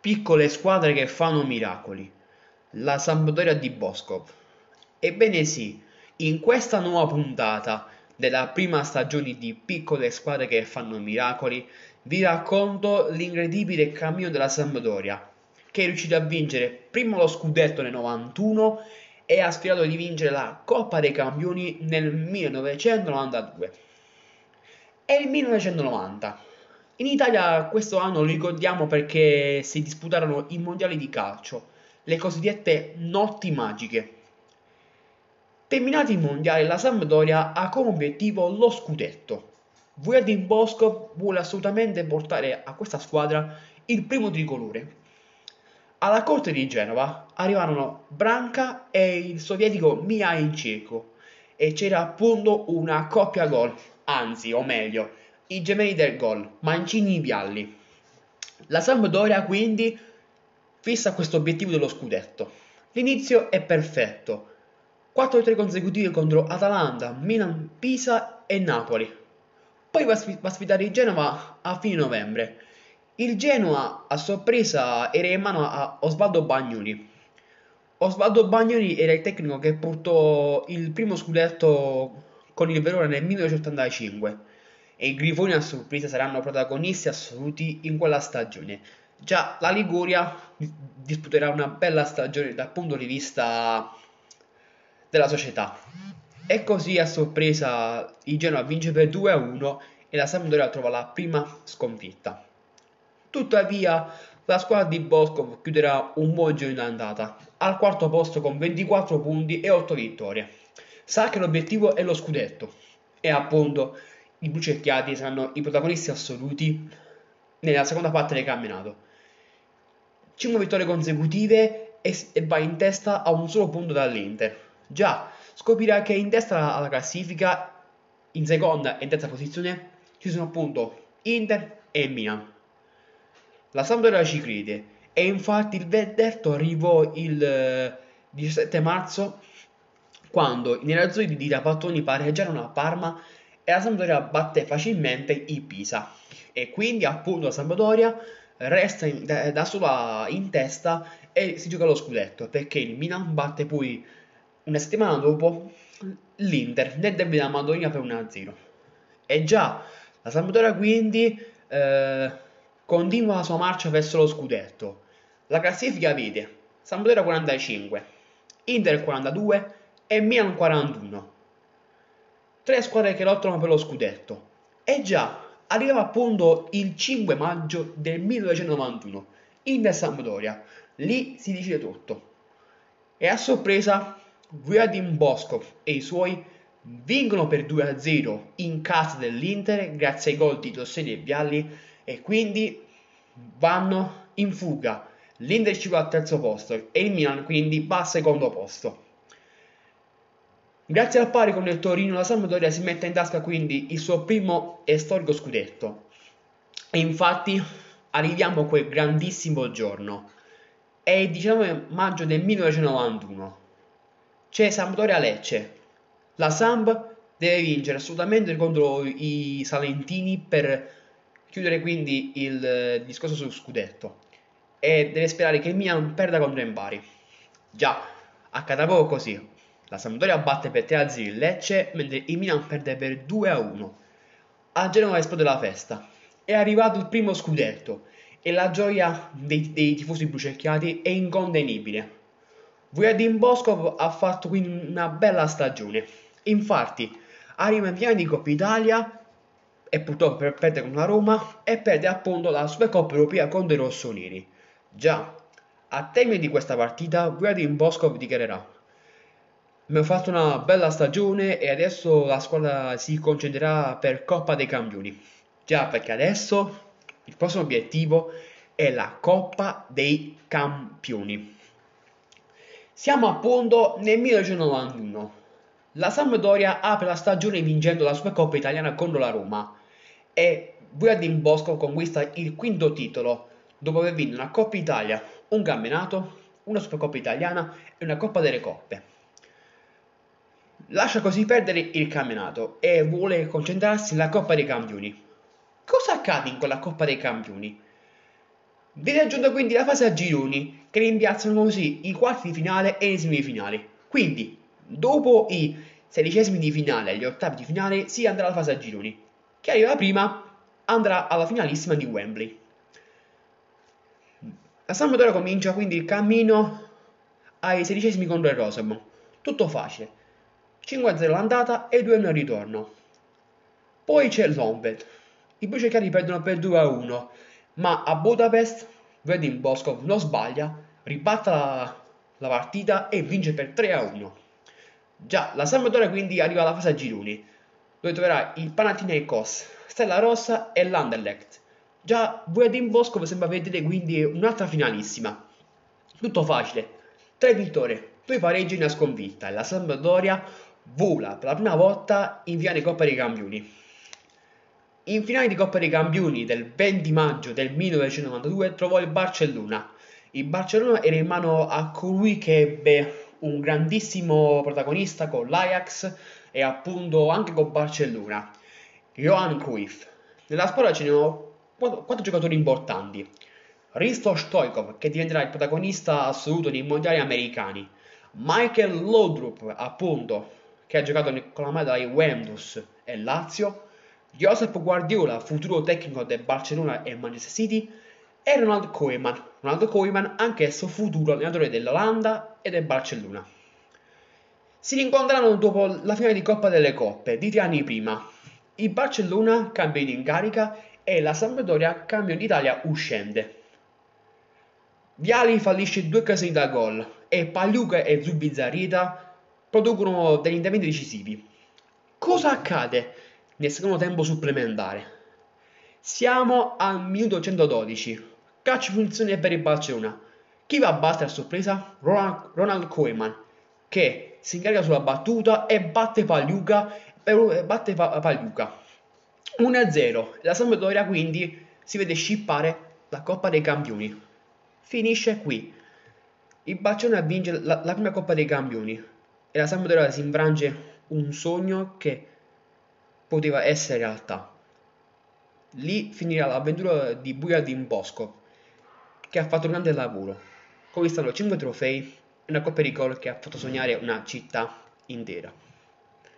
piccole squadre che fanno miracoli. La Sampdoria di Boscov. Ebbene sì, in questa nuova puntata della prima stagione di piccole squadre che fanno miracoli, vi racconto l'incredibile cammino della Sampdoria, che è riuscita a vincere prima lo scudetto nel 91 e ha sperato di vincere la Coppa dei Campioni nel 1992 e il 1990. In Italia questo anno lo ricordiamo perché si disputarono i mondiali di calcio, le cosiddette notti magiche. Terminati i mondiali, la Sampdoria ha come obiettivo lo scudetto. Vujatin Bosco vuole assolutamente portare a questa squadra il primo tricolore. Alla corte di Genova arrivarono Branca e il sovietico Mihail Ceco e c'era appunto una coppia gol, anzi, o meglio, i gemelli del gol, Mancini Vialli. La Sampdoria quindi fissa questo obiettivo dello scudetto. L'inizio è perfetto, 4-3 consecutive contro Atalanta, Milan, Pisa e Napoli. Poi va a sfidare il Genova a fine novembre. Il Genoa a sorpresa era in mano a Osvaldo Bagnoli. Osvaldo Bagnoli era il tecnico che portò il primo scudetto con il Verona nel 1985 e i Grifoni a sorpresa saranno protagonisti assoluti in quella stagione. Già la Liguria disputerà una bella stagione dal punto di vista della società. E così a sorpresa il Genoa vince per 2-1 e la Sampdoria trova la prima sconfitta. Tuttavia la squadra di Bosco chiuderà un buon giro in andata, al quarto posto con 24 punti e 8 vittorie. Sa che l'obiettivo è lo scudetto e appunto i blucerchiati saranno i protagonisti assoluti nella seconda parte del campionato. 5 vittorie consecutive e, e va in testa a un solo punto dall'Inter Già, scoprirà che in testa alla classifica, in seconda e in terza posizione, ci sono appunto Inter e Milan. La Sampdoria ci crede e infatti il verdetto arrivò il 17 eh, marzo quando i nerazzurri di Rapattoni pareggiarono a Parma e la Sampdoria batte facilmente il Pisa e quindi appunto la Sampdoria resta in, da, sola in testa e si gioca lo scudetto perché il Milan batte poi una settimana dopo l'Inter nel derby della Madonnina per 1-0. E già la Sampdoria quindi eh, continua la sua marcia verso lo scudetto. La classifica vede Sampdoria 45, Inter 42 e Milan 41. Tre squadre che lottano per lo scudetto. E già arriva appunto il 5 maggio del 1991, Inter Sampdoria. Lì si decide tutto. E a sorpresa Vladimir Boskov e i suoi vincono per 2-0 in casa dell'Inter grazie ai gol di Tossini e Vialli e quindi vanno in fuga. L'Inter ci va al terzo posto e il Milan quindi va al secondo posto. Grazie al pari con il Torino la Sampdoria si mette in tasca quindi il suo primo e storico scudetto. E infatti arriviamo a quel grandissimo giorno. È il 19 maggio del 1991 c'è Sampdoria Lecce. La Samp deve vincere assolutamente contro i Salentini per chiudere quindi il eh, discorso sullo scudetto e deve sperare che il Milan perda contro Empari. Già, accade proprio così. La Sampdoria batte per 3-0 il Lecce mentre il Milan perde per 2-1. A Genova esplode la festa. È arrivato il primo scudetto e la gioia dei, dei tifosi bruciacchiati è incontenibile. Vujadin Boskov ha fatto quindi una bella stagione. Infatti, arriva in finale di Coppa Italia e purtroppo perde con la Roma e perde appunto la Supercoppa Europea contro i rossoneri. Già, a termine di questa partita, Vujadin Boskov dichiarerà Abbiamo fatto una bella stagione e adesso la squadra si concentrerà per Coppa dei Campioni. Già, perché adesso il prossimo obiettivo è la Coppa dei Campioni. Siamo appunto nel 1991. La Sampdoria apre la stagione vincendo la Supercoppa italiana contro la Roma e Vladimir Bosco conquista il quinto titolo dopo aver vinto una Coppa Italia, un campionato, una Supercoppa italiana e una Coppa delle Coppe. Lascia così perdere il campionato e vuole concentrarsi nella Coppa dei Campioni. Cosa accade in quella Coppa dei Campioni? Viene aggiunta quindi la fase a gironi, che rimpiazzano così i quarti di finale e i semifinali. Quindi, dopo i sedicesimi di finale e gli ottavi di finale, si andrà alla fase a gironi. Chi arriva prima andrà alla finalissima di Wembley. La Sampdoria comincia quindi il cammino ai sedicesimi contro il Rosenborg. Tutto facile. 5-0 l'andata e 2-1 al ritorno. Poi c'è l'Onved. I Bucecari perdono per 2-1, ma a Budapest Vedin Boskov non sbaglia, ribatta la, la, partita e vince per 3-1. Già, la Sampdoria quindi arriva alla fase a gironi, dove troverà il Panathinaikos, Stella Rossa e l'Anderlecht. Già, Vedin Boskov sembra vedere quindi un'altra finalissima. Tutto facile, 3 vittorie, 2 pareggi e una sconfitta e la Sampdoria vola per la prima volta in finale Coppa dei Campioni. In finale di Coppa dei Campioni del 20 maggio del 1992 trovò il Barcellona. Il Barcellona era in mano a colui che ebbe un grandissimo protagonista con l'Ajax e appunto anche con Barcellona, Johan Cruyff. Nella squadra c'erano quattro giocatori importanti. Risto Stoikov, che diventerà il protagonista assoluto dei mondiali americani. Michael Laudrup, appunto, che ha giocato con la maglia Juventus e Lazio. Josep Guardiola, futuro tecnico del Barcellona e Manchester City, e Ronald Koeman, Ronald Koeman anch'esso futuro allenatore dell'Olanda e del Barcellona. Si rincontreranno dopo la finale di Coppa delle Coppe di tre anni prima. Il Barcellona cambia in carica e la Sampdoria cambia d'Italia uscente. Viali fallisce due occasioni da gol e Pagliuca e Zubizarrieta producono degli interventi decisivi. Cosa accade? nel secondo tempo supplementare. Siamo al minuto 112. Calcio funzione per il Barcellona. Chi va a battere a sorpresa? Ronald, Ronald Koeman, che si incarica sulla battuta e batte Pagliuca. Batte Pagliuca. 1-0. La Sampdoria quindi si vede scippare la Coppa dei Campioni. Finisce qui. Il Barcellona vince la, la prima Coppa dei Campioni e la Sampdoria si infrange un sogno che poteva essere realtà. Lì finirà l'avventura di Bujadin Bosco, che ha fatto un grande lavoro, conquistando 5 trofei e una coppia di gol che ha fatto sognare una città intera.